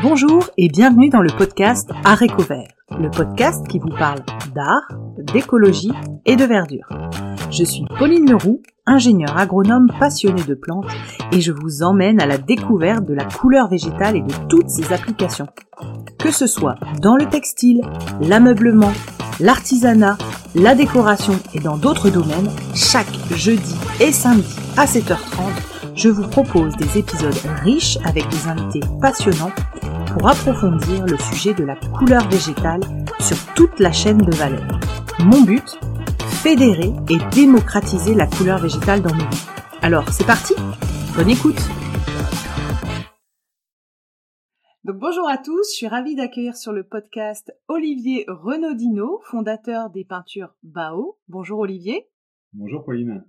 Bonjour et bienvenue dans le podcast Art Vert, le podcast qui vous parle d'art, d'écologie et de verdure. Je suis Pauline Leroux, ingénieure agronome passionnée de plantes et je vous emmène à la découverte de la couleur végétale et de toutes ses applications. Que ce soit dans le textile, l'ameublement, l'artisanat, la décoration et dans d'autres domaines, chaque jeudi et samedi à 7h30, je vous propose des épisodes riches avec des invités passionnants pour approfondir le sujet de la couleur végétale sur toute la chaîne de valeur. Mon but Fédérer et démocratiser la couleur végétale dans nos vies. Alors, c'est parti Bonne écoute donc bonjour à tous, je suis ravie d'accueillir sur le podcast Olivier Renaudino, fondateur des peintures Bao. Bonjour Olivier. Bonjour Pauline.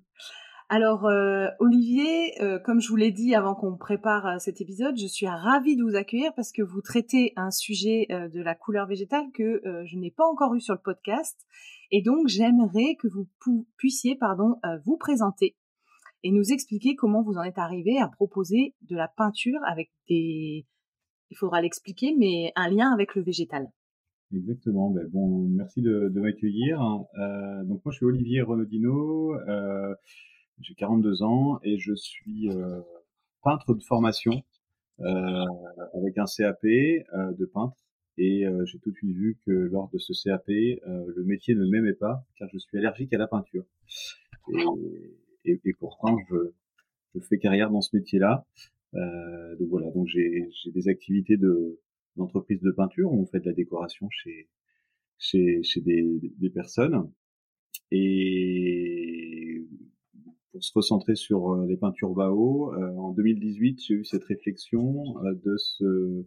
Alors euh, Olivier, euh, comme je vous l'ai dit avant qu'on prépare euh, cet épisode, je suis ravie de vous accueillir parce que vous traitez un sujet de la couleur végétale que je n'ai pas encore eu sur le podcast et donc j'aimerais que vous puissiez pardon vous présenter et nous expliquer comment vous en êtes arrivé à proposer de la peinture avec des il faudra l'expliquer mais un lien avec le végétal. Exactement. Ben bon, merci de, m'accueillir. donc moi je suis Olivier Renaudino. J'ai 42 ans et je suis euh, peintre de formation euh, avec un CAP euh, de peintre. Et j'ai tout de suite vu que lors de ce CAP, le métier ne m'aimait pas car je suis allergique à la peinture. Et, et, pourtant, je, je, fais carrière dans ce métier-là. donc voilà, donc j'ai des activités de d'entreprise de peinture où on fait de la décoration chez chez, chez des, des personnes. Et pour se recentrer sur euh, les peintures Bao, euh, en 2018, j'ai eu cette réflexion euh, de, se,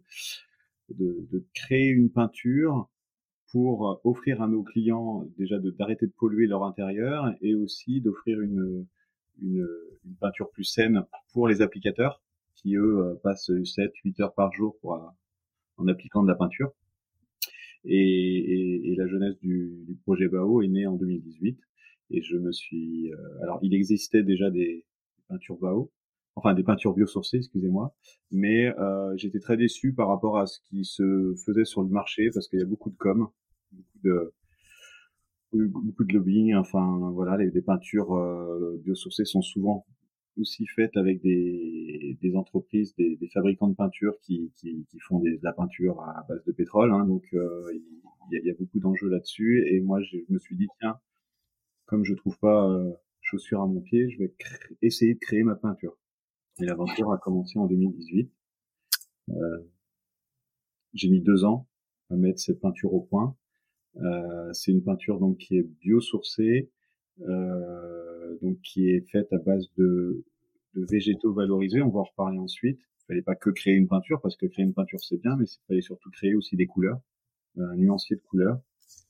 de, de, créer une peinture pour offrir à nos clients déjà d'arrêter de, polluer leur intérieur et aussi d'offrir une, une, une, peinture plus saine pour les applicateurs qui eux passent 7-8 heures par jour pour, en appliquant de la peinture. Et, et, et la jeunesse du, du, projet Bao est née en 2018 et je me suis euh, alors il existait déjà des, peintures Bao enfin des peintures biosourcées excusez-moi mais euh, j'étais très déçu par rapport à ce qui se faisait sur le marché parce qu'il y a beaucoup de com beaucoup de beaucoup de lobbying enfin voilà les, peintures euh, biosourcées sont souvent aussi faites avec des, des entreprises, des, des, fabricants de peinture qui, qui, qui font des, de la peinture à base de pétrole. Hein, donc euh, il y, y, a, beaucoup d'enjeux là-dessus. Et moi, je me suis dit tiens, comme je trouve pas euh, chaussures à mon pied, je vais essayer de créer ma peinture. Et l'aventure a commencé en 2018. Euh, j'ai mis deux ans à mettre cette peinture au point. Euh, c'est une peinture donc qui est biosourcée, euh, donc qui est faite à base de, de végétaux valorisés. On va en reparler ensuite. Il fallait pas que créer une peinture parce que créer une peinture c'est bien, mais il fallait surtout créer aussi des couleurs, un nuancier de couleurs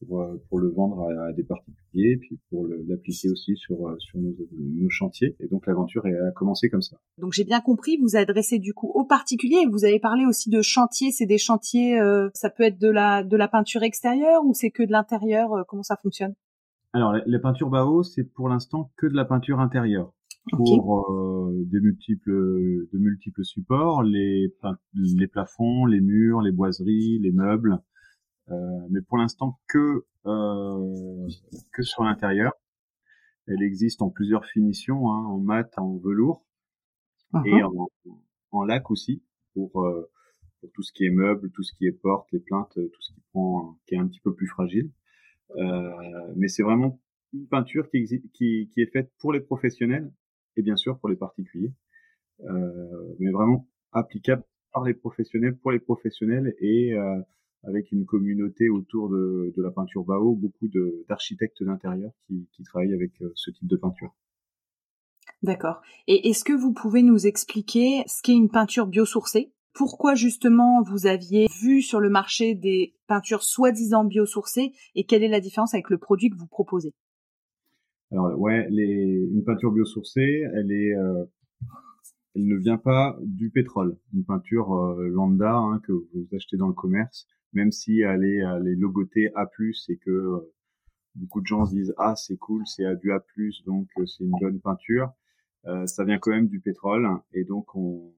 pour, euh, pour le vendre à, des particuliers, et puis pour l'appliquer aussi sur, euh, sur nos, nos, chantiers. Et donc l'aventure a commencé comme ça. Donc j'ai bien compris, vous adressez du coup aux particuliers. Vous avez parlé aussi de chantiers. C'est des chantiers, euh, ça peut être de la de la peinture extérieure ou c'est que de l'intérieur. comment ça fonctionne? Alors les, peintures Bao, c'est pour l'instant que de la peinture intérieure. Pour des multiples de multiples supports, les les plafonds, les murs, les boiseries, les meubles, mais pour l'instant que euh, que sur l'intérieur. Elle existe en plusieurs finitions, hein, en mat, en velours et uh-huh. en, en, lac aussi pour, euh, pour tout ce qui est meubles, tout ce qui est portes, les plaintes, tout ce qui prend, qui est un petit peu plus fragile. Euh, mais c'est vraiment une peinture qui, existe, qui, qui est faite pour les professionnels et bien sûr pour les particuliers, euh, mais vraiment applicable par les professionnels pour les professionnels et euh, avec une communauté autour de, de la peinture Bao, beaucoup d'architectes d'intérieur qui, qui, travaillent avec euh, ce type de peinture. D'accord. Et est-ce que vous pouvez nous expliquer ce qu'est une peinture biosourcée? Pourquoi justement vous aviez vu sur le marché des peintures soi-disant biosourcées et quelle est la différence avec le produit que vous proposez? Alors ouais, les, une peinture biosourcée, elle est euh, elle ne vient pas du pétrole. Une peinture euh, lambda hein, que vous achetez dans le commerce, même si elle est, elle est logotée A+, et que euh, beaucoup de gens se disent ah c'est cool, c'est du A+, donc euh, c'est une bonne peinture. ça vient quand même du pétrole et donc on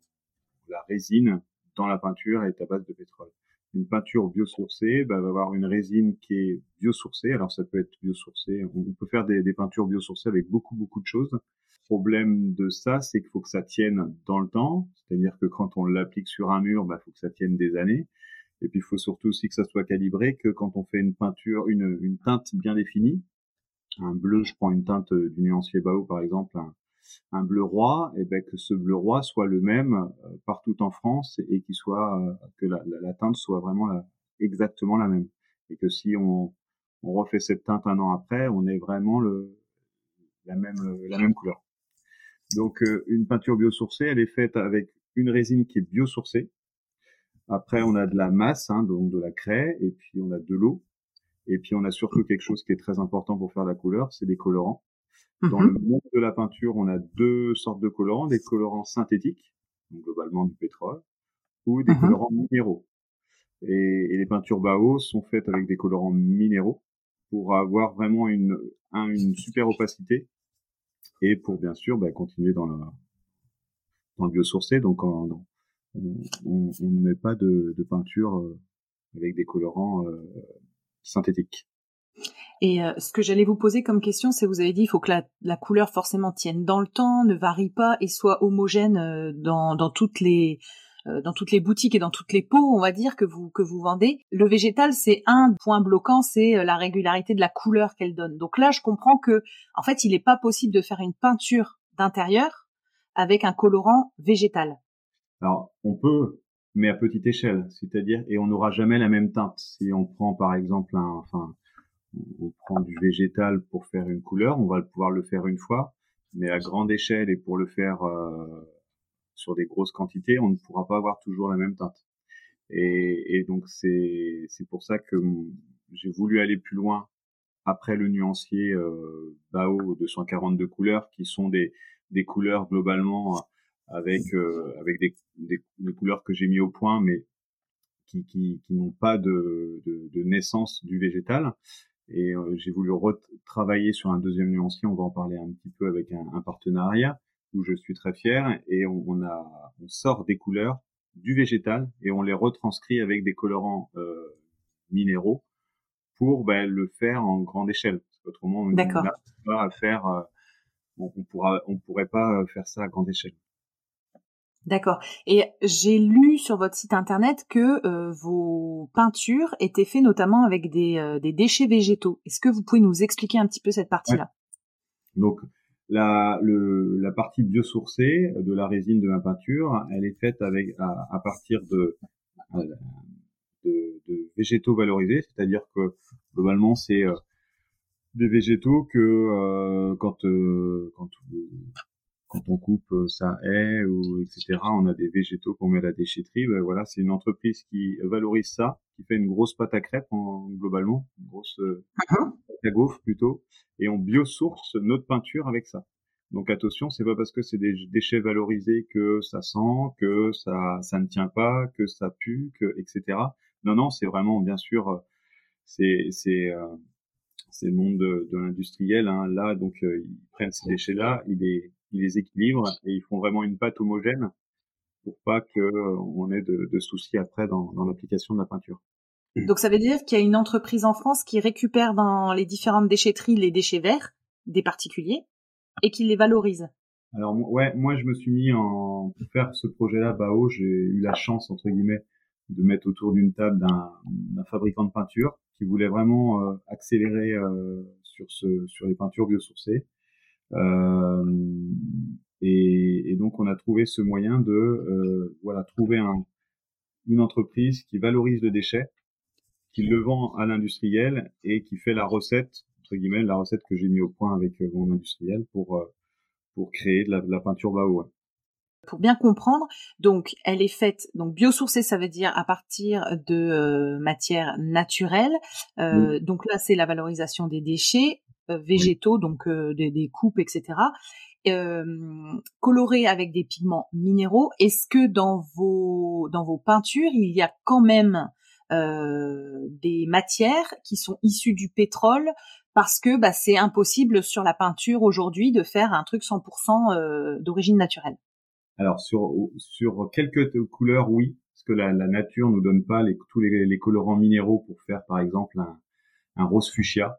la résine dans la peinture est à base de pétrole. Une peinture biosourcée bah, va avoir une résine qui est biosourcée. Alors ça peut être biosourcé. On peut faire des, peintures biosourcées avec beaucoup beaucoup de choses. Le problème de ça, c'est qu'il faut que ça tienne dans le temps. C'est-à-dire que quand on l'applique sur un mur, il bah, faut que ça tienne des années. Et puis il faut surtout aussi que ça soit calibré, que quand on fait une peinture, une, teinte bien définie, un bleu, je prends une teinte du nuancier Bao par exemple, un bleu roi, et ben que ce bleu roi soit le même euh, partout en France et qu'il soit euh, que la, la, teinte soit vraiment la, exactement la même. Et que si on, on refait cette teinte un an après, on ait vraiment le, la même la même couleur. Donc euh, une peinture biosourcée, elle est faite avec une résine qui est biosourcée. Après, on a de la masse, hein, donc de la craie, et puis on a de l'eau. Et puis on a surtout quelque chose qui est très important pour faire la couleur, c'est des colorants. Dans le mhm. monde de la peinture, on a deux sortes de colorants, des colorants synthétiques, donc globalement du pétrole, ou des mhm. colorants minéraux. Et, les peintures Bao sont faites avec des colorants minéraux pour avoir vraiment une, une super opacité et pour bien sûr bah, continuer dans, la, dans le biosourcé. Donc on ne met pas de, de peinture euh, avec des colorants euh, synthétiques. Et euh, ce que j'allais vous poser comme question, c'est vous avez dit il faut que la, la, couleur forcément tienne dans le temps, ne varie pas et soit homogène euh, dans, dans toutes les euh, dans toutes les boutiques et dans toutes les pots, on va dire que vous que vous vendez. Le végétal, c'est un point bloquant, c'est la régularité de la couleur qu'elle donne. Donc là, je comprends que en fait, il n'est pas possible de faire une peinture d'intérieur avec un colorant végétal. Alors, on peut, mais à petite échelle, c'est-à-dire et on n'aura jamais la même teinte. Si on prend par exemple un, enfin on prend du végétal pour faire une couleur, on va pouvoir le faire une fois, mais à grande échelle et pour le faire euh, sur des grosses quantités, on ne pourra pas avoir toujours la même teinte. Et, donc c'est pour ça que j'ai voulu aller plus loin après le nuancier euh, Bao 242 couleurs, qui sont des couleurs globalement avec euh, des, couleurs que j'ai mis au point, mais qui, n'ont pas de, naissance du végétal. Et euh, j'ai voulu retravailler sur un deuxième nuancier. On va en parler un petit peu avec un, un partenariat où je suis très fier. Et on, on, a, on sort des couleurs du végétal et on les retranscrit avec des colorants euh, minéraux pour ben, le faire en grande échelle. Parce qu'autrement, on n'a pas à faire. Euh, on, on, pourra, on pourrait pas faire ça à grande échelle. D'accord. Et j'ai lu sur votre site internet que euh, vos peintures étaient faites notamment avec des, euh, des déchets végétaux. Est-ce que vous pouvez nous expliquer un petit peu cette partie-là? Donc la, partie biosourcée de la résine de ma peinture, elle est faite à, partir de, de, végétaux valorisés, c'est-à-dire que globalement c'est euh, des végétaux que quand quand on coupe euh, sa haie ou etc. On a des végétaux qu'on met à la déchetterie. Ben voilà, c'est une entreprise qui valorise ça, qui fait une grosse pâte à crêpes en, globalement, une grosse euh, uh-huh. pâte à gaufre plutôt, et on biosource notre peinture avec ça. Donc attention, c'est pas parce que c'est des déchets valorisés que ça sent, que ça ça ne tient pas, que ça pue, que etc. Non non, c'est vraiment bien sûr, euh, c'est c'est c'est le monde de, l'industriel. Hein. Là, donc ils prennent ces déchets-là, ils les ils les équilibrent et ils font vraiment une pâte homogène pour pas que euh, on ait de, de soucis après dans, dans l'application de la peinture. Donc ça veut dire qu'il y a une entreprise en France qui récupère dans les différentes déchetteries les déchets verts des particuliers et qui les valorise. Alors ouais, moi je me suis mis en pour faire ce projet-là Bao, j'ai eu la chance entre guillemets de mettre autour d'une table d'un fabricant de peinture qui voulait vraiment euh, accélérer euh, sur ce sur les peintures biosourcées et, et, donc on a trouvé ce moyen de euh, voilà trouver un, une entreprise qui valorise le déchet, qui le vend à l'industriel et qui fait la recette entre guillemets la recette que j'ai mis au point avec euh, mon industriel pour pour créer de la, de la peinture Bao. Pour bien comprendre, donc elle est faite donc biosourcée, ça veut dire à partir de euh, matières naturelles. Euh, Donc là, c'est la valorisation des déchets. Euh, végétaux, donc euh, des, des, coupes, etc. Colorés avec des pigments minéraux. Est-ce que dans vos dans vos peintures, il y a quand même euh, des matières qui sont issues du pétrole? Parce que bah, c'est impossible sur la peinture aujourd'hui de faire un truc 100% d'origine naturelle. Alors sur sur quelques couleurs oui, parce que la, la, nature nous donne pas les, tous les, les, colorants minéraux pour faire, par exemple, un, un rose fuchsia.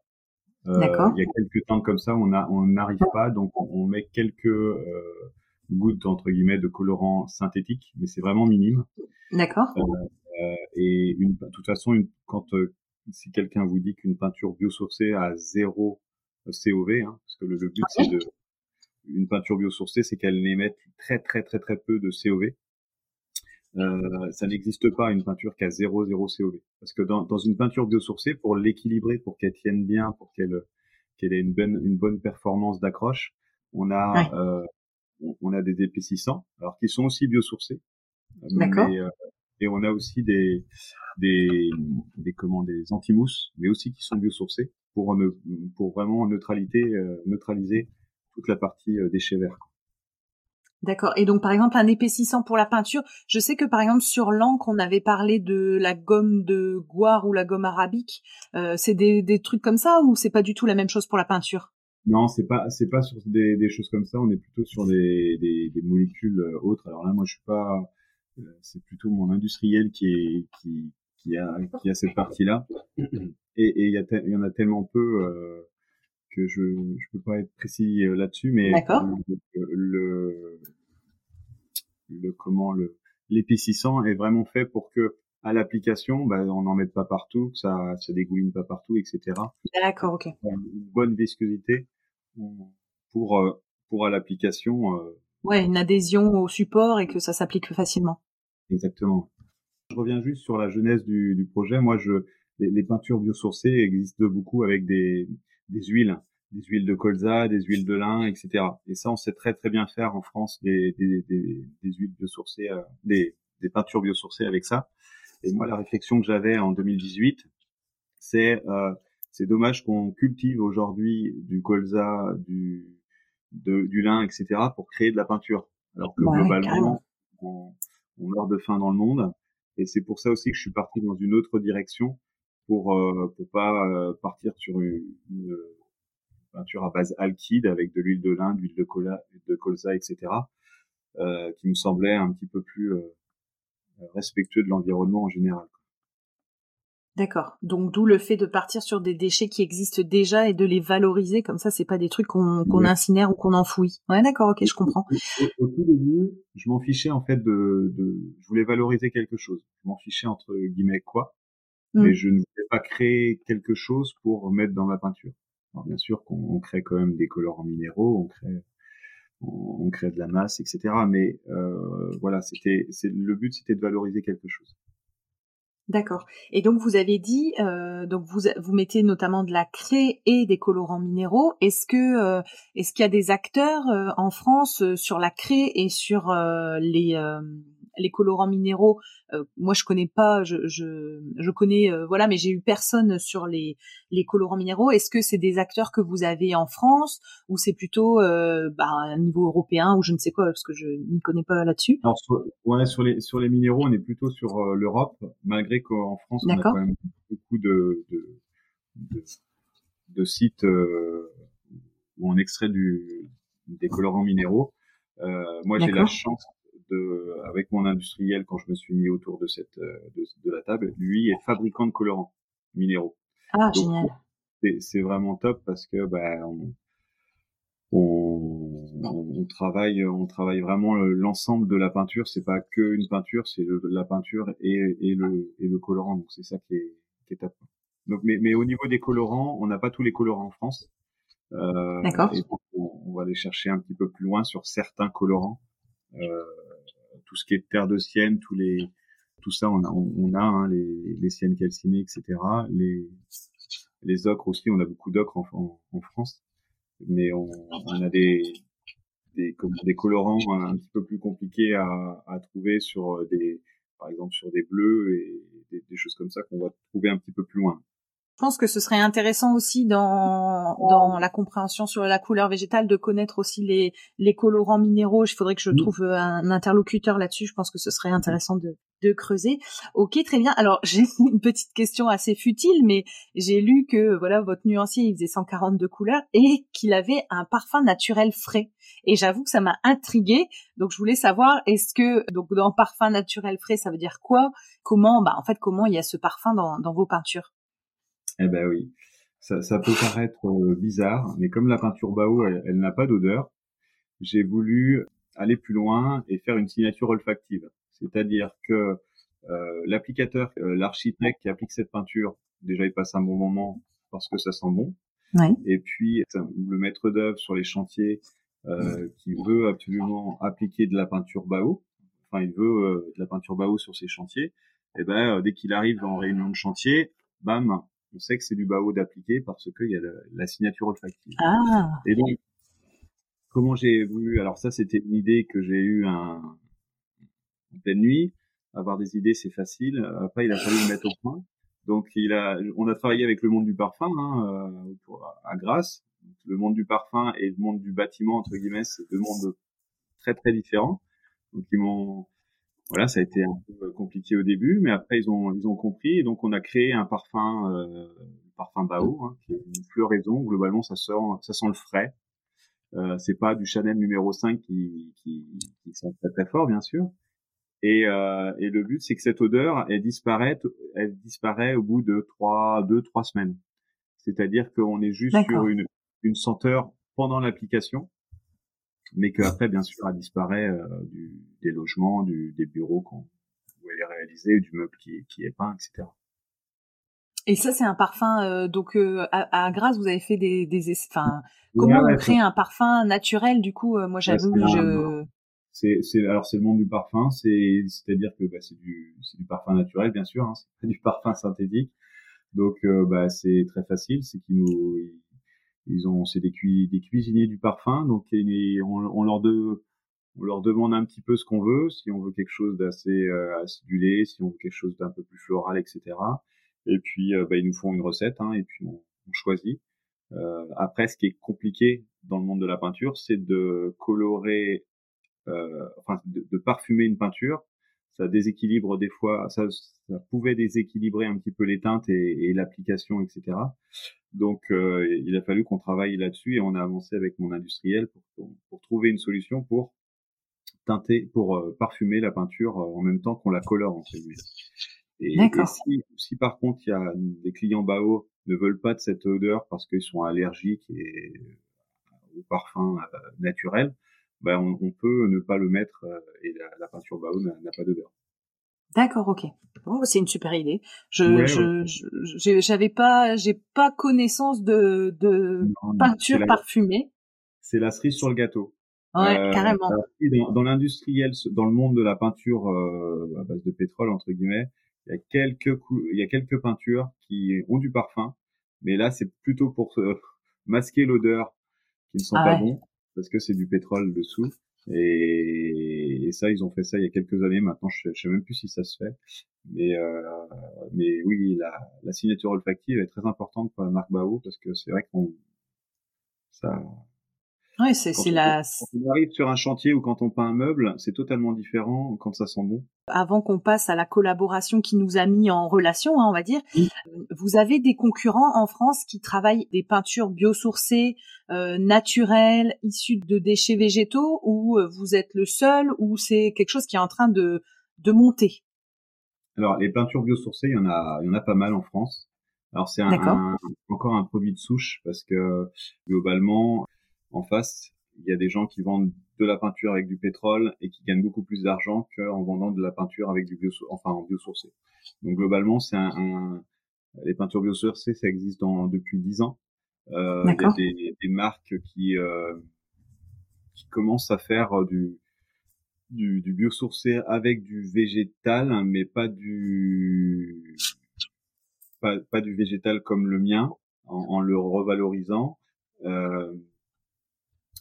Euh, il y a quelques temps comme ça, on a, on n'arrive pas, donc on, met quelques euh, gouttes entre guillemets de colorant synthétique, mais c'est vraiment minime. D'accord. Euh, euh, et une, de toute façon, une, quand euh, si quelqu'un vous dit qu'une peinture biosourcée a zéro COV, hein, parce que le, but c'est de une peinture biosourcée, c'est qu'elle émette très très très très peu de COV. Euh, ça n'existe pas une peinture qui a 0 0 COV parce que dans, dans une peinture biosourcée pour l'équilibrer pour qu'elle tienne bien pour qu'elle qu'elle ait une bonne une bonne performance d'accroche on a euh, on, a des épaississants alors qui sont aussi biosourcés. Mais euh, et on a aussi des des des comment des anti-mousses mais aussi qui sont biosourcés pour ne, pour vraiment neutralité euh, neutraliser toute la partie euh, déchets verts D'accord. Et donc, par exemple, un épaississant pour la peinture. Je sais que, par exemple, sur l'encre, on avait parlé de la gomme de goire ou la gomme arabique. Euh, c'est des, des, trucs comme ça ou c'est pas du tout la même chose pour la peinture? Non, c'est pas c'est pas sur des, des, choses comme ça. On est plutôt sur des, des, molécules euh, autres. Alors là, moi, je suis pas. Euh, c'est plutôt mon industriel qui est qui qui a qui a cette partie-là. Et il y, y en a tellement peu. Euh, que je je peux pas être précis euh, là-dessus, mais le, le, comment le l'épaississant est vraiment fait pour que à l'application, bah, on n'en mette pas partout, que ça ça dégouline pas partout, etc. D'accord, ok. Une bonne viscosité pour euh, pour à l'application. Euh, ouais, une adhésion au support et que ça s'applique facilement. Exactement. Je reviens juste sur la genèse du, du projet. Moi, je les, les peintures biosourcées existent beaucoup avec des des huiles, des huiles de colza, des huiles de lin, etc. Et ça, on sait très très bien faire en France des, des, des, des huiles biosourcées, euh, des, des peintures biosourcées avec ça. Et moi, la réflexion que j'avais en 2018, c'est euh, c'est dommage qu'on cultive aujourd'hui du colza, du de, du lin, etc. pour créer de la peinture, alors que globalement, on, on meurt de faim dans le monde. Et c'est pour ça aussi que je suis parti dans une autre direction pour euh, pour pas euh, partir sur une, peinture à base alkyd avec de l'huile de lin, de l'huile de, cola, de colza, etc. Euh, qui me semblait un petit peu plus respectueux de l'environnement en général. D'accord. Donc d'où le fait de partir sur des déchets qui existent déjà et de les valoriser comme ça, c'est pas des trucs qu'on incinère ou qu'on enfouit. Ouais, d'accord, ok, je comprends. Au, tout début, je m'en fichais en fait de, de, je voulais valoriser quelque chose. Je m'en fichais entre guillemets quoi mais mm. je ne voulais pas créer quelque chose pour mettre dans ma peinture. Alors bien sûr qu'on crée quand même des colorants minéraux, on crée on, crée de la masse, etc. Mais euh, voilà, c'était le but, c'était de valoriser quelque chose. D'accord. Et donc vous avez dit, euh, donc vous vous mettez notamment de la craie et des colorants minéraux. Est-ce que euh, est-ce qu'il y a des acteurs euh, en France euh, sur la craie et sur les les colorants minéraux, euh, moi je connais pas, je, je, je connais euh, voilà, mais j'ai eu personne sur les les colorants minéraux. Est-ce que c'est des acteurs que vous avez en France ou c'est plutôt euh, bah, un niveau européen ou je ne sais quoi parce que je n'y connais pas là-dessus? Alors sur, ouais, sur les sur les minéraux, on est plutôt sur l'Europe, malgré qu'en France on a quand même beaucoup de de, de, de sites où on extrait du des colorants minéraux. Euh, moi, j'ai la chance de, avec mon industriel quand je me suis mis autour de cette euh, de, de la table, lui est fabricant de colorants minéraux. Ah génial. C'est vraiment top parce que bah, on, on, on, travaille on travaille vraiment l'ensemble de la peinture. C'est pas que une peinture, c'est la peinture et, et le et le colorant. Donc c'est ça qui est qui est top. Donc mais mais au niveau des colorants, on n'a pas tous les colorants en France. Euh, D'accord. On, va aller chercher un petit peu plus loin sur certains colorants. Euh, tout ce qui est terre de sienne, tous les, tout ça, on a, on, a hein, les, les siennes calcinées, etc. Les, les ocres aussi, on a beaucoup d'ocres en, en, France, mais on, on a des, des, des colorants un petit peu plus compliqués à, à trouver sur euh, des, par exemple sur des bleus et des choses comme ça qu'on va trouver un petit peu plus loin. Je pense que ce serait intéressant aussi dans dans la compréhension sur la couleur végétale de connaître aussi les les colorants minéraux. Il faudrait que je trouve un interlocuteur là-dessus. Je pense que ce serait intéressant de de creuser. Ok, très bien. Alors j'ai une petite question assez futile, mais j'ai lu que voilà votre nuancier il faisait 142 couleurs et qu'il avait un parfum naturel frais. Et j'avoue que ça m'a intrigué. Donc je voulais savoir est-ce que donc dans parfum naturel frais ça veut dire quoi? Comment bah en fait comment il y a ce parfum dans dans vos peintures? Eh ben oui, ça, ça peut paraître euh, bizarre, mais comme la peinture Bao, elle, n'a pas d'odeur, j'ai voulu aller plus loin et faire une signature olfactive. C'est-à-dire que euh, l'applicateur, euh, l'architecte qui applique cette peinture, déjà il passe un bon moment parce que ça sent bon. Et puis le maître d'œuvre sur les chantiers euh, qui veut absolument appliquer de la peinture Bao, enfin il veut de la peinture Bao sur ses chantiers, et eh ben dès qu'il arrive en réunion de chantier, bam, on sait que c'est du bao d'appliquer parce qu'il y a la signature olfactive. Ah. Et donc, comment j'ai voulu, alors ça c'était une idée que j'ai eue un, en pleine nuit. Avoir des idées c'est facile. Après il a fallu le mettre au point. Donc il a, on a travaillé avec le monde du parfum hein, euh, à Grasse. Le monde du parfum et le monde du bâtiment entre guillemets, c'est deux mondes très très différents. Donc ils m'ont voilà, ça a été un peu compliqué au début, mais après ils ont ils ont compris et donc on a créé un parfum euh, parfum Bao, hein, qui est une floraison. Globalement, ça sent ça sent le frais. Euh, c'est pas du Chanel numéro 5 qui qui, qui sent très très fort bien sûr. Et, euh, et le but c'est que cette odeur elle disparaît elle disparaît au bout de trois deux trois semaines. C'est-à-dire qu'on est juste sur une une senteur pendant l'application mais qu'après, bien sûr, elle disparaît euh, du, des logements, du, des bureaux quand, où elle est réalisée, du meuble qui, qui est peint, etc. Et ça, c'est un parfum. Euh, donc, euh, à, à Grasse, vous avez fait des, des, enfin, comment on crée un parfum naturel Du coup, moi, j'avoue, je. C'est, c'est, alors c'est le monde du parfum. C'est, c'est-à-dire que bah, c'est du, c'est du parfum naturel, bien sûr. Hein, c'est pas du parfum synthétique. Donc, bah, c'est très facile. C'est qu'ils nous, ils ont, c'est des, cuisiniers du parfum, donc on, leur on leur demande un petit peu ce qu'on veut, si on veut quelque chose d'assez euh, acidulé, si on veut quelque chose d'un peu plus floral, etc. Et puis, euh, bah, ils nous font une recette, hein, et puis on, choisit. Euh, après, ce qui est compliqué dans le monde de la peinture, c'est de colorer, euh, enfin, de, parfumer une peinture. Ça déséquilibre des fois, ça, ça pouvait déséquilibrer un petit peu les teintes et l'application, etc. Donc, euh, il a fallu qu'on travaille là-dessus et on a avancé avec mon industriel pour, pour trouver une solution pour teinter, pour euh, parfumer la peinture euh, en même temps qu'on la colore en celui Et, et si, si, par contre il y a des clients BAO ne veulent pas de cette odeur parce qu'ils sont allergiques et, au parfum naturel, ben on, on, peut ne pas le mettre et la, la peinture BAO n'a pas d'odeur. D'accord, ok. Bon, c'est une super idée. Je, je, j'avais pas, j'ai pas connaissance de, de peinture parfumée. C'est la cerise sur le gâteau. Ouais, euh, carrément. Dans, dans l'industriel, dans le monde de la peinture euh, à base de pétrole entre guillemets, il y a quelques il y a quelques peintures qui ont du parfum, mais là c'est plutôt pour masquer l'odeur qui ne sont ah pas bons parce que c'est du pétrole dessous. Et, et, ça, ils ont fait ça il y a quelques années. Maintenant, je, je sais même plus si ça se fait. Mais, euh, mais oui, la, la, signature olfactive est très importante pour la marque Bao parce que c'est vrai qu'on ça. Ouais, c'est c'est la. Quand on arrive sur un chantier ou quand on peint un meuble, c'est totalement différent quand ça sent bon. Avant qu'on passe à la collaboration qui nous a mis en relation, hein, on va dire, vous avez des concurrents en France qui travaillent des peintures biosourcées, euh, naturelles, issues de déchets végétaux, ou euh, vous êtes le seul, ou c'est quelque chose qui est en train de de monter? Alors, les peintures biosourcées, il y en a, il y en a pas mal en France. Alors, c'est un, encore un produit de souche parce que globalement, en face, il y a des gens qui vendent de la peinture avec du pétrole et qui gagnent beaucoup plus d'argent qu'en vendant de la peinture avec du bio, enfin en biosourcé. Donc globalement, c'est un, les peintures biosourcées, ça existe dans, depuis dix ans. Euh, il y a des, des marques qui euh, qui commencent à faire du du, du biosourcé avec du végétal, mais pas du pas, pas du végétal comme le mien, en, en le revalorisant. Euh,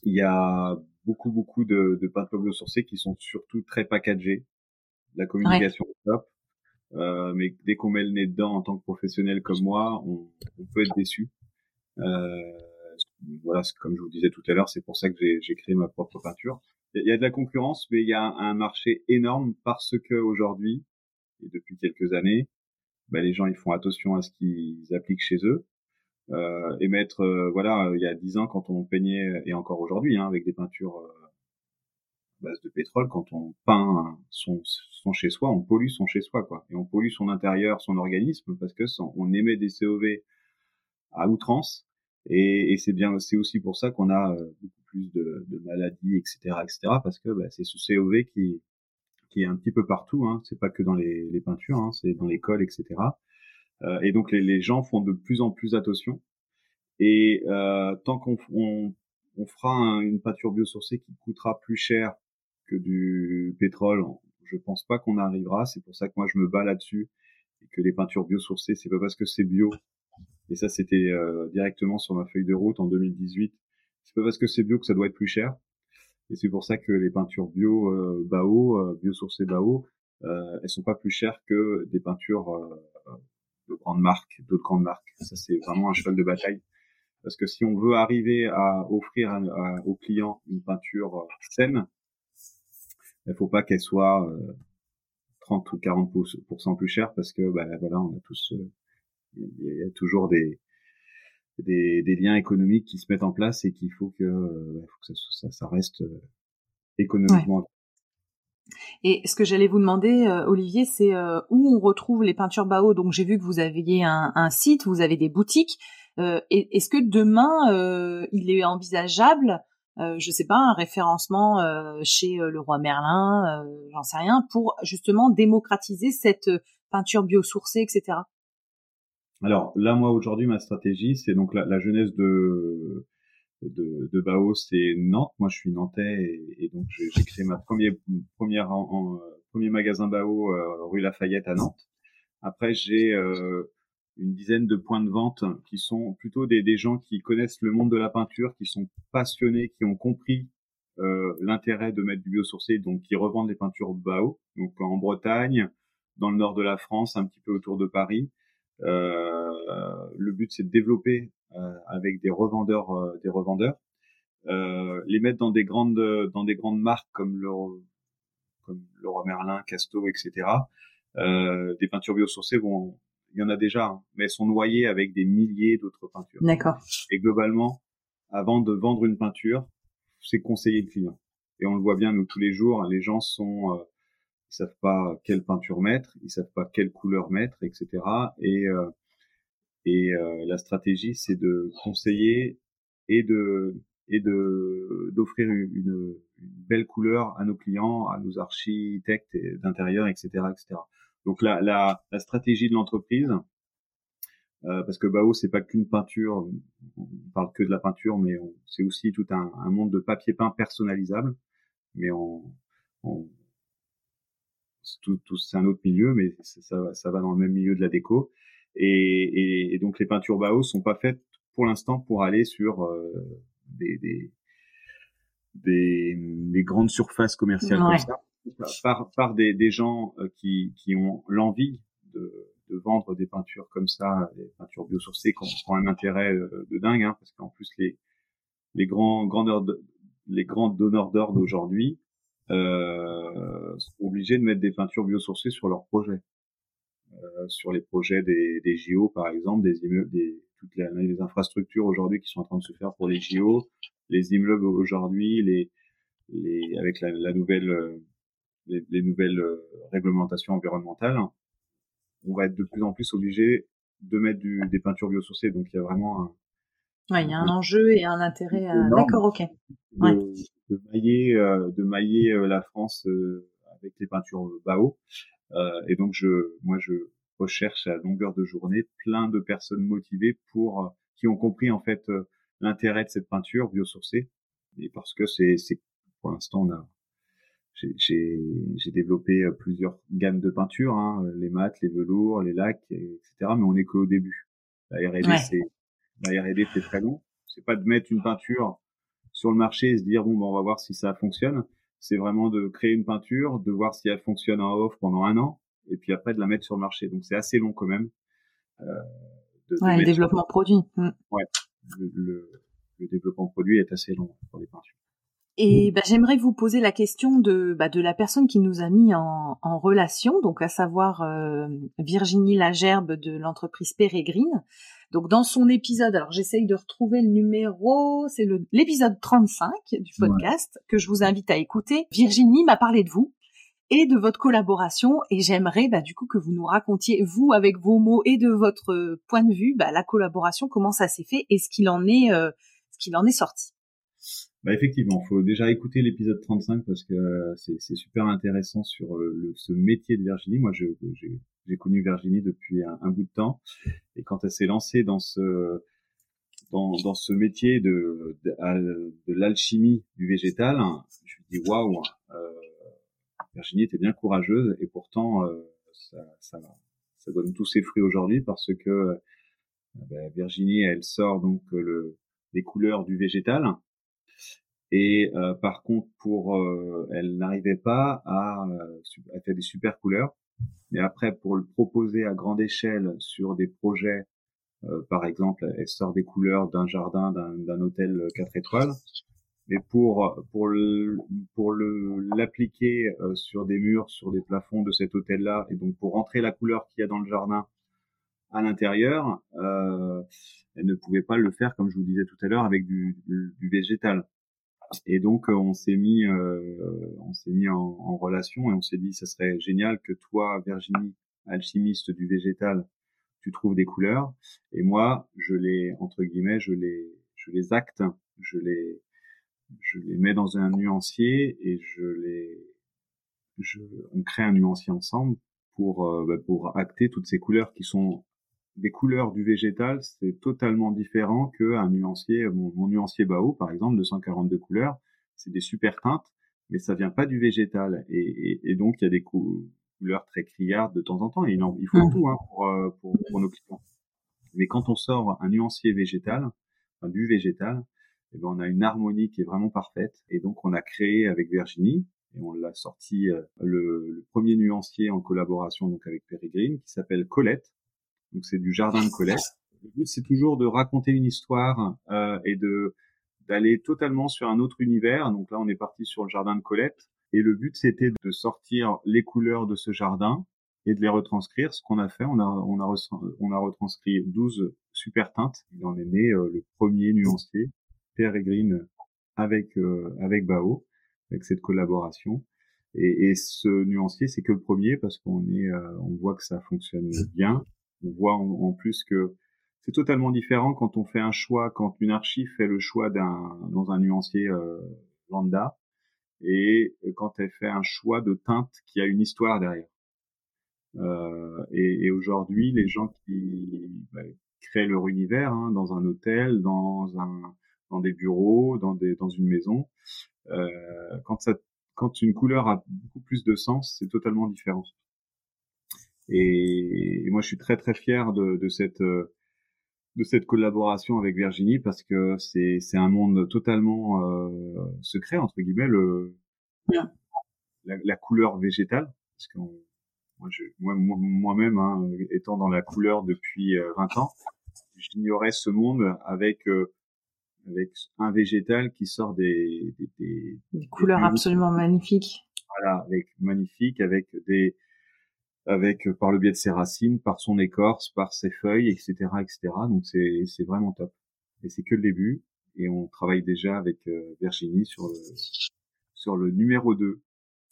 il y a beaucoup beaucoup de, de peintures biosourcées qui sont surtout très packagées. La communication est top. Euh, mais dès qu'on met le nez dedans en tant que professionnel comme moi, on, on peut être déçu. Euh, voilà, comme je vous disais tout à l'heure, c'est pour ça que j'ai créé ma propre peinture. Il y a de la concurrence, mais il y a un marché énorme parce que aujourd'hui et depuis quelques années, bah, les gens ils font attention à ce qu'ils appliquent chez eux. Euh, et mettre, euh, voilà, il y a dix ans quand on peignait et encore aujourd'hui hein, avec des peintures euh, base de pétrole, quand on peint son, son chez soi, on pollue son chez soi quoi, et on pollue son intérieur, son organisme parce que on émet des COV à outrance et, et c'est bien, c'est aussi pour ça qu'on a euh, beaucoup plus de, de, maladies, etc., etc., parce que bah, c'est ce COV qui qui est un petit peu partout. Hein. C'est pas que dans les, les peintures, hein, c'est dans les cols, etc. Euh, et donc les, gens font de plus en plus attention. Et euh, tant qu'on on, on fera une peinture biosourcée qui coûtera plus cher que du pétrole, je pense pas qu'on arrivera. C'est pour ça que moi je me bats là-dessus et que les peintures biosourcées, c'est pas parce que c'est bio et ça c'était euh, directement sur ma feuille de route en 2018. C'est pas parce que c'est bio que ça doit être plus cher. Et c'est pour ça que les peintures bio euh, Bao, euh, biosourcées Bao, euh, elles sont pas plus chères que des peintures euh, de grandes marques, d'autres grandes marques. Ça c'est vraiment un cheval de bataille. Parce que si on veut arriver à offrir aux clients une peinture saine, il faut pas qu'elle soit 30 ou 40% plus chère parce que bah, voilà, on a tous il y a toujours des, des, des, liens économiques qui se mettent en place et qu'il faut que, euh, faut que ça, ça, reste euh, économiquement. Et ce que j'allais vous demander, euh, Olivier, c'est où on retrouve les peintures Bao? Donc j'ai vu que vous aviez un, site, vous avez des boutiques. Est-ce que demain il est envisageable, je sais pas, un référencement chez le roi Merlin, j'en sais rien, pour justement démocratiser cette peinture biosourcée, etc. Alors là, moi aujourd'hui, ma stratégie, c'est donc la, la, jeunesse de de, de Bao, c'est Nantes. Moi, je suis nantais et, donc j'ai créé ma première première premier magasin Bao euh, rue Lafayette à Nantes. Après, j'ai euh, une dizaine de points de vente qui sont plutôt des, des, gens qui connaissent le monde de la peinture, qui sont passionnés, qui ont compris euh, l'intérêt de mettre du biosourcé, donc qui revendent les peintures Bao. Donc en Bretagne, dans le nord de la France, un petit peu autour de Paris. Euh, le but c'est de développer euh, avec des revendeurs, euh, des revendeurs, les mettre dans des grandes, dans des grandes marques comme le comme Leroy Merlin, Casto, etc. des peintures biosourcées vont, il y en a déjà, hein, mais elles sont noyées avec des milliers d'autres peintures. D'accord. Et globalement, avant de vendre une peinture, c'est conseiller le client. Et on le voit bien nous tous les jours, les gens sont ils savent pas quelle peinture mettre, ils savent pas quelle couleur mettre, etc. Et euh, et euh, la stratégie, c'est de conseiller et de et de d'offrir une, une, belle couleur à nos clients, à nos architectes d'intérieur, etc., etc. Donc la la, la stratégie de l'entreprise, euh, parce que Bao c'est pas qu'une peinture, on parle que de la peinture, mais c'est aussi tout un, un, monde de papier peint personnalisable, mais tout, tout c'est un autre milieu, mais ça, ça va dans le même milieu de la déco. Et, et, donc les peintures Bao sont pas faites pour l'instant pour aller sur euh, des, des, des, des, grandes surfaces commerciales comme ça, par, par des, des gens euh, qui, qui ont l'envie de, de vendre des peintures comme ça, des peintures biosourcées qui ont, un intérêt euh, de, dingue, hein, parce qu'en plus les, les grands les grands donneurs d'ordre d'aujourd'hui euh, sont obligés de mettre des peintures biosourcées sur leurs projets. Euh, sur les projets des, des JO, par exemple, des immeubles, des, toutes les, les infrastructures aujourd'hui qui sont en train de se faire pour les JO, les immeubles aujourd'hui, les, les, avec la, la nouvelle, euh, les, les, nouvelles euh, réglementations environnementales, on va être de plus en plus obligé de mettre du, des peintures biosourcées. Donc il y a vraiment un, Ouais, il y a un enjeu et un intérêt. D'accord, ok. Ouais de mailler, euh, de mailler euh, la France euh, avec les peintures Bao. et donc je, moi je recherche à longueur de journée plein de personnes motivées pour qui ont compris en fait l'intérêt de cette peinture biosourcée. Et parce que c'est c'est pour l'instant on a j'ai développé plusieurs gammes de peintures hein, les mats les velours les lacs etc mais on est qu'au début. La R&D c'est la R&D c'est très long. C'est pas de mettre une peinture sur le marché et se dire bon ben on va voir si ça fonctionne. C'est vraiment de créer une peinture, de voir si elle fonctionne en off pendant un an et puis après de la mettre sur le marché. Donc c'est assez long quand même. Euh, de, ouais, le développement produit. Mm. Ouais, le, le, développement produit est assez long pour les peintures. Et bah, j'aimerais vous poser la question de, bah, de la personne qui nous a mis en, en relation, donc à savoir euh, Virginie Lagerbe de l'entreprise Peregrine. Donc dans son épisode, alors j'essaye de retrouver le numéro, c'est l'épisode 35 du podcast que je vous invite à écouter. Virginie m'a parlé de vous et de votre collaboration et j'aimerais bah, du coup que vous nous racontiez vous avec vos mots et de votre point de vue bah, la collaboration comment ça s'est fait et ce qu'il en est euh, ce qu'il en est sorti. Bah effectivement, faut déjà écouter l'épisode 35 parce que euh, c'est super intéressant sur euh, le, ce métier de Virginie. Moi, j'ai connu Virginie depuis un, bout de temps et quand elle s'est lancée dans ce dans, dans ce métier de de, de l'alchimie du végétal, je me dis waouh, euh, Virginie était bien courageuse et pourtant euh, ça, ça, ça donne tous ses fruits aujourd'hui parce que euh, ben, Virginie, elle sort donc le les couleurs du végétal et euh, par contre, pour, euh, elle n'arrivait pas à, euh, à, faire des super couleurs. Mais après, pour le proposer à grande échelle sur des projets, par exemple, elle sort des couleurs d'un jardin, d'un hôtel 4 étoiles. Mais pour pour le, pour le l'appliquer sur des murs, sur des plafonds de cet hôtel-là, et donc pour rentrer la couleur qu'il y a dans le jardin à l'intérieur, euh, elle ne pouvait pas le faire comme je vous disais tout à l'heure avec du, du végétal. Et donc euh, on s'est mis, euh, on s'est mis en, relation et on s'est dit ça serait génial que toi, Virginie, alchimiste du végétal, tu trouves des couleurs. Et moi je les entre guillemets je les je les acte, je les je les mets dans un nuancier et je les je, on crée un nuancier ensemble pour euh, bah, pour acter toutes ces couleurs qui sont des couleurs du végétal, c'est totalement différent qu'un nuancier, mon, nuancier Bao, par exemple, de 142 couleurs, c'est des super teintes, mais ça vient pas du végétal. Et, donc, il y a des couleurs très criardes de temps en temps, et il, faut mmh. tout hein, euh, pour, pour, nos clients. Mais quand on sort un nuancier végétal, enfin, du végétal, eh ben, on a une harmonie qui est vraiment parfaite. Et donc, on a créé avec Virginie, et on l'a sorti euh, le, le, premier nuancier en collaboration donc avec Peregrine, qui s'appelle Colette, donc c'est du jardin de Colette. Le but c'est toujours de raconter une histoire euh, et de d'aller totalement sur un autre univers. Donc là on est parti sur le jardin de Colette et le but c'était de sortir les couleurs de ce jardin et de les retranscrire. Ce qu'on a fait, on a on a on a retranscrit 12 super teintes. Il en est né euh, le premier nuancier Peregrine avec euh, avec Bao avec cette collaboration. Et, et ce nuancier, c'est que le premier parce qu'on est, euh, on voit que ça fonctionne bien on voit en, plus que c'est totalement différent quand on fait un choix, quand une archive fait le choix d'un dans un nuancier euh, lambda, et quand elle fait un choix de teinte qui a une histoire derrière. Euh, et, et aujourd'hui, les gens qui bah, créent leur univers hein, dans un hôtel, dans un dans des bureaux, dans des dans une maison, euh, quand ça quand une couleur a beaucoup plus de sens, c'est totalement différent. Et, moi, je suis très très fier de, de cette euh, de cette collaboration avec Virginie parce que c'est c'est un monde totalement euh, secret entre guillemets le la, la, couleur végétale. Parce que moi je moi moi-même hein, étant dans la couleur depuis 20 euh, ans j'ignorais ce monde avec euh, avec un végétal qui sort des des, des, des couleurs absolument magnifiques. Voilà avec magnifique avec des avec euh, par le biais de ses racines, par son écorce, par ses feuilles, etc., etc. Donc c'est c'est vraiment top. Et c'est que le début. Et on travaille déjà avec euh, Virginie sur le sur le numéro 2.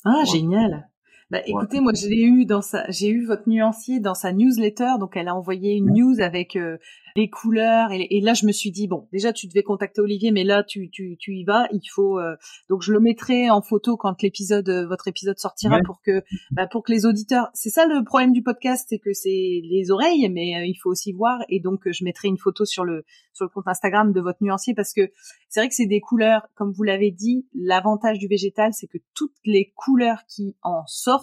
Ah génial. Bah, écoutez, moi, je l'ai eu dans sa, j'ai eu votre nuancier dans sa newsletter, donc elle a envoyé une news avec euh, les couleurs, et, là, je me suis dit bon, déjà, tu devais contacter Olivier, mais là, tu, tu, tu y vas, il faut, euh, donc je le mettrai en photo quand l'épisode, euh, votre épisode sortira pour que, bah, pour que les auditeurs, c'est ça le problème du podcast, c'est que c'est les oreilles, mais il faut aussi voir, et donc je mettrai une photo sur le, sur le compte Instagram de votre nuancier parce que c'est vrai que c'est des couleurs, comme vous l'avez dit, l'avantage du végétal, c'est que toutes les couleurs qui en sortent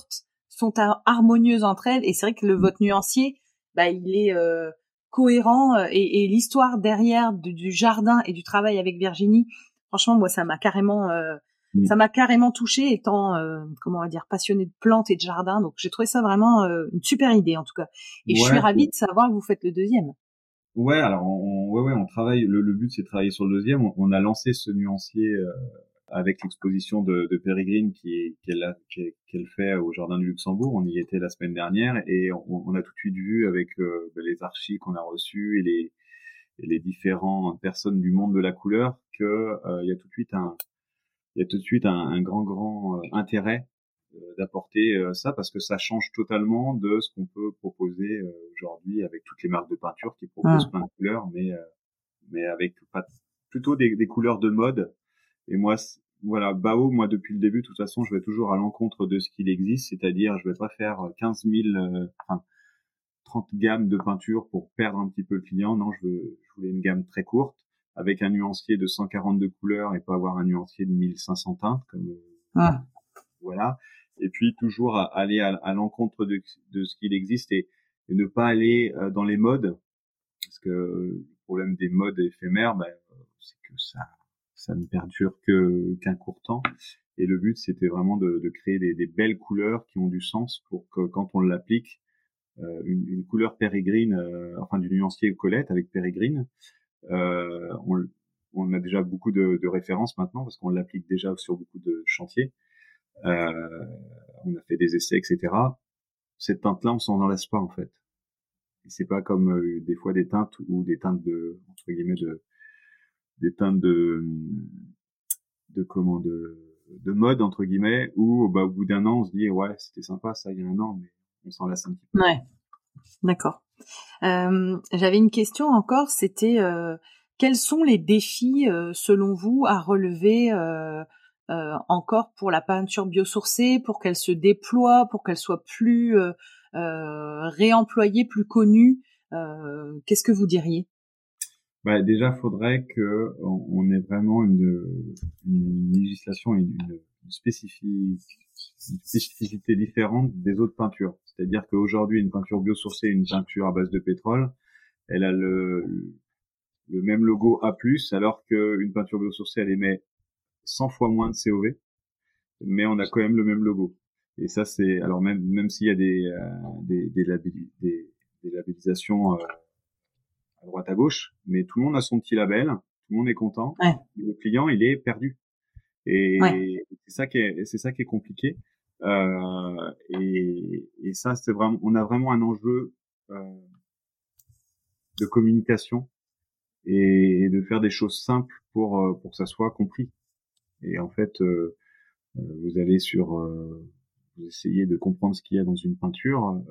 sont harmonieuses entre elles et c'est vrai que le vote nuancier bah il est euh, cohérent euh, et, l'histoire derrière du, jardin et du travail avec Virginie franchement moi ça m'a carrément euh, mm. ça m'a carrément touché étant, euh, comment on va dire, passionné de plantes et de jardin. Donc j'ai trouvé ça vraiment une super idée en tout cas. Et je suis ravie de savoir que vous faites le deuxième. Ouais, alors on, ouais, ouais, on travaille. Le, le but c'est de travailler sur le deuxième. On, a lancé ce nuancier avec l'exposition de, de Pérégrine qui qu'elle qu'elle fait au Jardin du Luxembourg. On y était la semaine dernière et on, on a tout de suite vu avec ben, les archives qu'on a reçues et les et les différentes personnes du monde de la couleur que euh, il y a tout de suite un il y a tout de suite un, un grand grand euh, intérêt euh, d'apporter ça parce que ça change totalement de ce qu'on peut proposer aujourd'hui avec toutes les marques de peinture qui proposent ah. plein de couleurs mais mais avec pas, plutôt des, des, couleurs de mode et moi voilà Bao moi depuis le début de toute façon je vais toujours à l'encontre de ce qu'il existe c'est-à-dire je vais pas faire 15 000 enfin 30 gammes de peinture pour perdre un petit peu le client. Non, je, veux, je voulais une gamme très courte avec un nuancier de 142 couleurs et pas avoir un nuancier de 1500 teintes comme ah. voilà. Et puis toujours aller à, l'encontre de, de, ce qu'il existe et, ne pas aller euh, dans les modes parce que le problème des modes éphémères, ben, c'est que ça ça ne perdure que qu'un court temps. Et le but, c'était vraiment de, de créer des, des, belles couleurs qui ont du sens pour que quand on l'applique, euh, une, une, couleur pérégrine, euh, enfin du nuancier Colette avec pérégrine. Euh, on, on, a déjà beaucoup de, de références maintenant parce qu'on l'applique déjà sur beaucoup de chantiers. Euh, on a fait des essais, etc. Cette teinte-là, on s'en enlace pas en fait. C'est pas comme des fois des teintes ou des teintes de entre guillemets de des teintes de de comment de de mode entre guillemets où bah, au bout d'un an on se dit ouais c'était sympa ça il y a un an mais on s'en lasse un petit peu. Ouais, d'accord. Euh, J'avais une question encore, c'était euh, quels sont les défis euh, selon vous à relever encore pour la peinture biosourcée, pour qu'elle se déploie, pour qu'elle soit plus réemployée, plus connue Qu'est-ce que vous diriez? Bah, déjà, faudrait que on, ait vraiment une, une législation, une, une spécifique une spécificité différente des autres peintures. C'est-à-dire qu'aujourd'hui, une peinture biosourcée, une peinture à base de pétrole, elle a le, le même logo A+, alors qu'une peinture biosourcée, elle émet 100 fois moins de COV, mais on a quand même le même logo. Et ça, c'est alors même même s'il y a des euh, des, des, des, des, labellisations euh, à droite à gauche, mais tout le monde a son petit label, tout le monde est content. Le client, il est perdu. Et c'est ça qui est, c'est ça qui est compliqué. Euh, et, et, ça, c'est vraiment, on a vraiment un enjeu euh, de communication et, de faire des choses simples pour euh, pour que ça soit compris. Et en fait, euh, euh, vous allez sur, vous essayez de comprendre ce qu'il y a dans une peinture.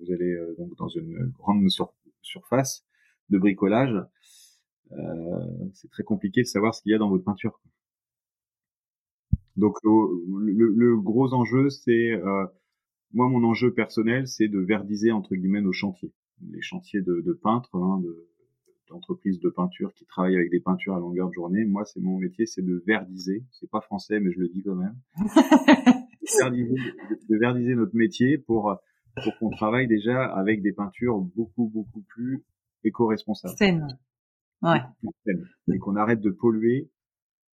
vous allez donc dans une grande surface de bricolage. c'est très compliqué de savoir ce qu'il y a dans votre peinture. Donc le, le, gros enjeu, c'est euh, moi mon enjeu personnel, c'est de verdiser entre guillemets nos chantiers, les chantiers de, de peintres, hein, de d'entreprises de peinture qui travaillent avec des peintures à longueur de journée. Moi, c'est mon métier, c'est de verdiser. C'est pas français, mais je le dis quand même. verdiser, de verdiser notre métier pour pour qu'on travaille déjà avec des peintures beaucoup beaucoup plus éco-responsables. Saines. Ouais. Et qu'on arrête de polluer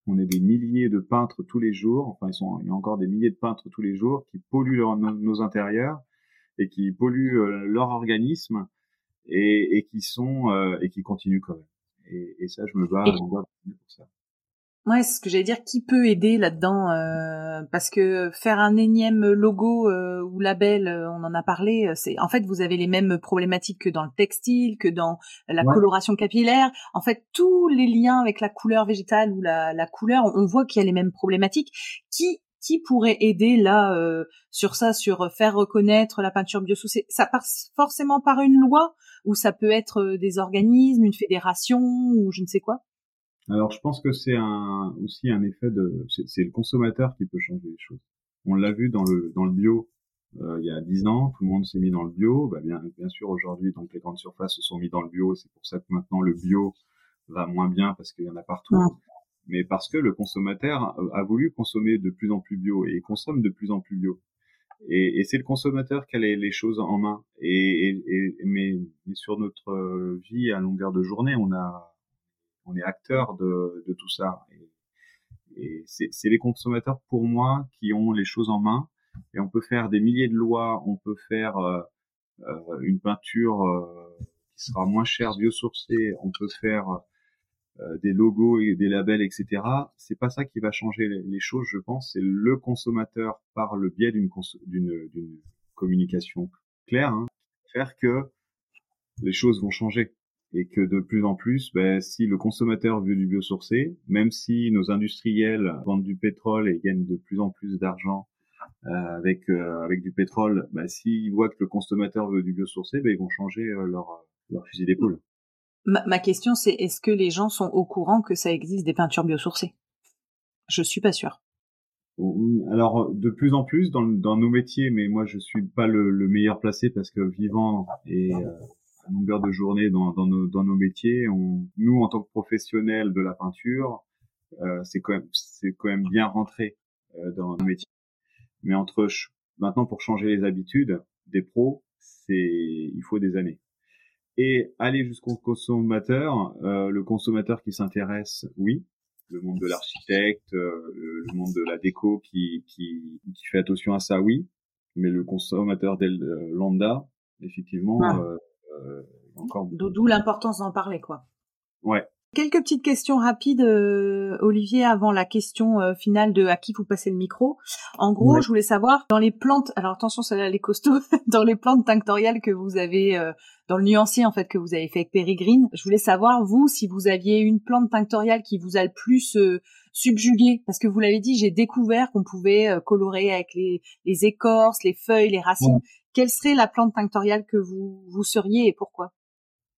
on est des milliers de peintres tous les jours, enfin ils sont, il y a encore des milliers de peintres tous les jours qui polluent nos, intérieurs et qui polluent euh, leur organisme et, qui sont euh, et qui continuent quand même. Et, ça, je me bats, je me bats pour ça. Ouais, c'est ce que j'allais dire. Qui peut aider là-dedans euh, Parce que faire un énième logo euh, ou label, euh, on en a parlé. C'est en fait, vous avez les mêmes problématiques que dans le textile, que dans la coloration capillaire. En fait, tous les liens avec la couleur végétale ou la, la couleur, on voit qu'il y a les mêmes problématiques. Qui qui pourrait aider là sur ça, sur faire reconnaître la peinture biosourcée Ça passe forcément par une loi ou ça peut être des organismes, une fédération ou je ne sais quoi? Alors, je pense que c'est un, aussi un effet de, c'est le consommateur qui peut changer les choses. On l'a vu dans le dans le bio euh, il y a dix ans, tout le monde s'est mis dans le bio. Bah bien, bien sûr, aujourd'hui, donc les grandes surfaces se sont mis dans le bio. C'est pour ça que maintenant le bio va moins bien parce qu'il y en a partout. Mais parce que le consommateur a voulu consommer de plus en plus bio et il consomme de plus en plus bio. Et, et c'est le consommateur qui a les, les, choses en main. Et, et, mais, mais, sur notre vie à longueur de journée, on a on est acteur de, tout ça. Et c'est les consommateurs, pour moi, qui ont les choses en main. Et on peut faire des milliers de lois, on peut faire euh, euh une peinture euh, qui sera moins chère, biosourcée, on peut faire des logos et des labels, etc. C'est pas ça qui va changer les, choses, je pense. C'est le consommateur par le biais d'une d'une communication claire, hein, faire que les choses vont changer et que de plus en plus, ben, si le consommateur veut du biosourcé, même si nos industriels vendent du pétrole et gagnent de plus en plus d'argent euh, avec euh, avec du pétrole, ben, s'ils voient que le consommateur veut du biosourcé, ben, ils vont changer euh, leur leur fusil d'épaule. Ma, ma question c'est est-ce que les gens sont au courant que ça existe des peintures biosourcées? Je suis pas sûre. Alors de plus en plus dans, dans nos métiers, mais moi je suis pas le, le meilleur placé parce que vivant et longueur de journée dans, dans, nos, dans nos métiers. On, nous, en tant que professionnels de la peinture, euh, c'est quand même c'est quand même bien rentré euh, dans nos métiers. Mais entre maintenant pour changer les habitudes des pros, c'est il faut des années. Et aller jusqu'au consommateur, euh, le consommateur qui s'intéresse, oui, le monde de l'architecte, euh, le monde de la déco qui, qui, qui fait attention à ça, oui, mais le consommateur del euh, lambda, effectivement, ah. Euh, D'où l'importance d'en parler, quoi. Ouais. Quelques petites questions rapides, euh, Olivier, avant la question euh, finale de à qui vous passez le micro? En gros, je voulais savoir dans les plantes. Alors attention, celle-là, elle est costaud. dans les plantes tinctoriales que vous avez, dans le nuancier en fait que vous avez fait avec Peregrine, je voulais savoir vous si vous aviez une plante tinctoriale qui vous a le plus subjugué, parce que vous l'avez dit, j'ai découvert qu'on pouvait colorer avec les, les, écorces, les feuilles, les racines quelle serait la plante tinctoriale que vous, vous seriez et pourquoi?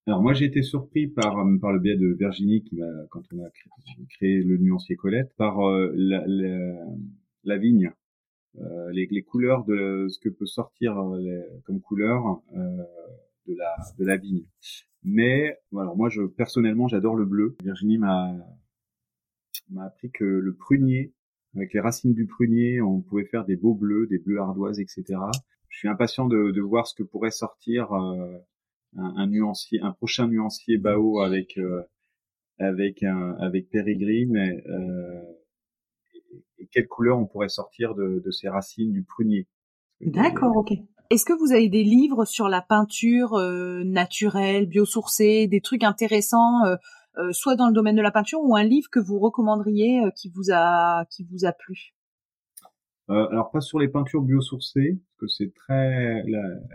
Alors moi j'ai été surpris par euh, par le biais de Virginie qui m'a quand on a créé, le nuancier Colette par euh, la, la, vigne. Euh, les, les, couleurs de ce que peut sortir comme couleur de la de la vigne. Mais alors moi je personnellement j'adore le bleu. Virginie m'a m'a appris que le prunier avec les racines du prunier on pouvait faire des beaux bleus des bleus ardoises etc je suis impatient de, de, voir ce que pourrait sortir euh, un, un, nuancier, un prochain nuancier Bao avec euh, avec un, avec Pérégrine et, euh, et, quelle couleur on pourrait sortir de, de ces racines du prunier. D'accord, ok. Est-ce que vous avez des livres sur la peinture naturelle, biosourcée, des trucs intéressants, soit dans le domaine de la peinture ou un livre que vous recommanderiez qui vous a qui vous a plu? Euh, alors pas sur les peintures biosourcées, parce que c'est très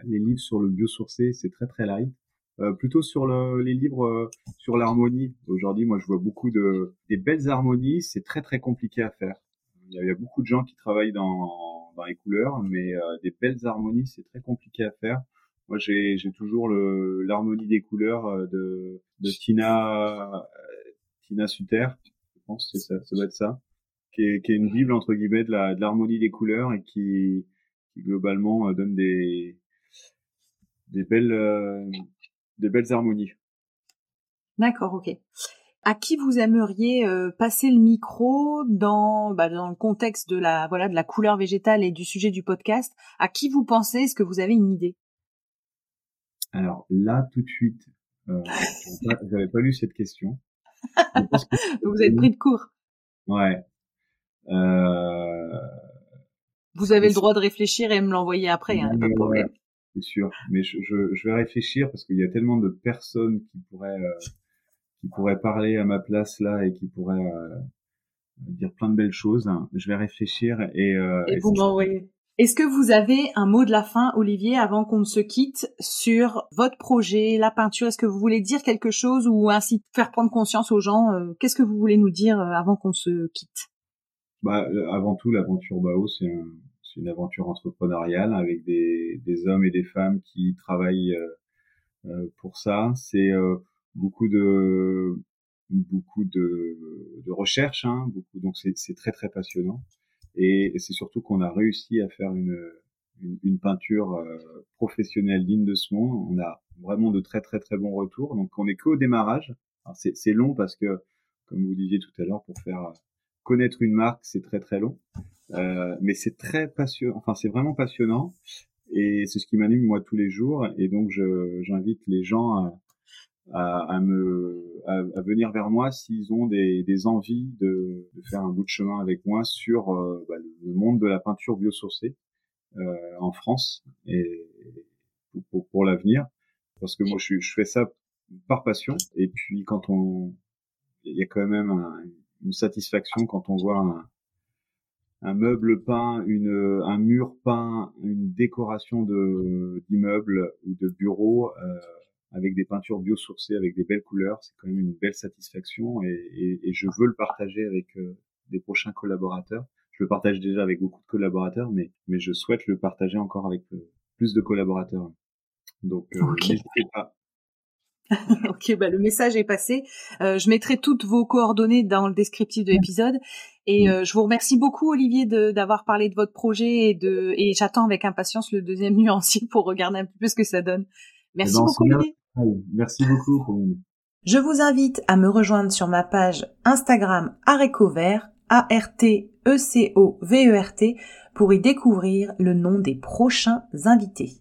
les livres sur le biosourcé, c'est très très light. Euh, plutôt sur le, les livres euh, sur l'harmonie. Aujourd'hui, moi, je vois beaucoup de des belles harmonies. C'est très très compliqué à faire. Il y, a, beaucoup de gens qui travaillent dans, dans les couleurs, mais des belles harmonies, c'est très compliqué à faire. Moi, j'ai toujours le l'harmonie des couleurs de, de Tina Tina Suter. Je pense que ça, ça doit être ça qui est, qui est une bible entre guillemets de la de l'harmonie des couleurs et qui, qui globalement euh, donne des des belles euh, des belles harmonies. D'accord, ok. À qui vous aimeriez euh, passer le micro dans bah, dans le contexte de la voilà de la couleur végétale et du sujet du podcast? À qui vous pensez? Est-ce que vous avez une idée? Alors là, tout de suite, euh, j'avais pas lu cette question. vous êtes pris de court. Ouais. Euh, Vous avez le droit de réfléchir et me l'envoyer après, hein, pas de problème. c'est sûr, mais je, je, je, vais réfléchir parce qu'il y a tellement de personnes qui pourraient euh, qui pourraient parler à ma place là et qui pourraient euh, dire plein de belles choses. Je vais réfléchir et, euh, et, vous m'envoyez. Est-ce que vous avez un mot de la fin, Olivier, avant qu'on ne se quitte sur votre projet, la peinture? Est-ce que vous voulez dire quelque chose ou ainsi faire prendre conscience aux gens Qu'est-ce que vous voulez nous dire avant qu'on se quitte? Bah, avant tout, l'aventure Bao, c'est un, une aventure entrepreneuriale avec des, des, hommes et des femmes qui travaillent euh, euh pour ça. C'est euh, beaucoup de beaucoup de, de recherche, hein. Donc c'est très très passionnant. Et, c'est surtout qu'on a réussi à faire une une, une peinture professionnelle digne de ce monde. On a vraiment de très très très bons retours. Donc on est qu'au démarrage. C'est long parce que, comme vous disiez tout à l'heure, pour faire connaître une marque, c'est très très long. Euh, mais c'est très passionnant, enfin c'est vraiment passionnant. Et c'est ce qui m'anime moi tous les jours. Et donc j'invite les gens à, à, me à, venir vers moi s'ils ont des, des envies de, de, faire un bout de chemin avec moi sur bah, le monde de la peinture biosourcée en France et pour, pour, l'avenir. Parce que moi je, je fais ça par passion. Et puis quand on il y a quand même une satisfaction quand on voit un, un meuble peint, une, un mur peint, une décoration de d'immeuble ou de bureau euh, avec des peintures biosourcées, avec des belles couleurs, c'est quand même une belle satisfaction et, et, et je veux le partager avec euh, des prochains collaborateurs. Je le partage déjà avec beaucoup de collaborateurs, mais mais je souhaite le partager encore avec euh, plus de collaborateurs. Donc euh, n'hésitez pas ok, bah le message est passé. Euh, je mettrai toutes vos coordonnées dans le descriptif de l'épisode. Et euh, je vous remercie beaucoup, Olivier, d'avoir parlé de votre projet et de et j'attends avec impatience le deuxième nuancier pour regarder un petit peu ce que ça donne. Merci eh ben, beaucoup, Olivier. Merci beaucoup. Je vous invite à me rejoindre sur ma page Instagram Arécovert, A-R-T-E-C-O-V-E-R-T, pour y découvrir le nom des prochains invités.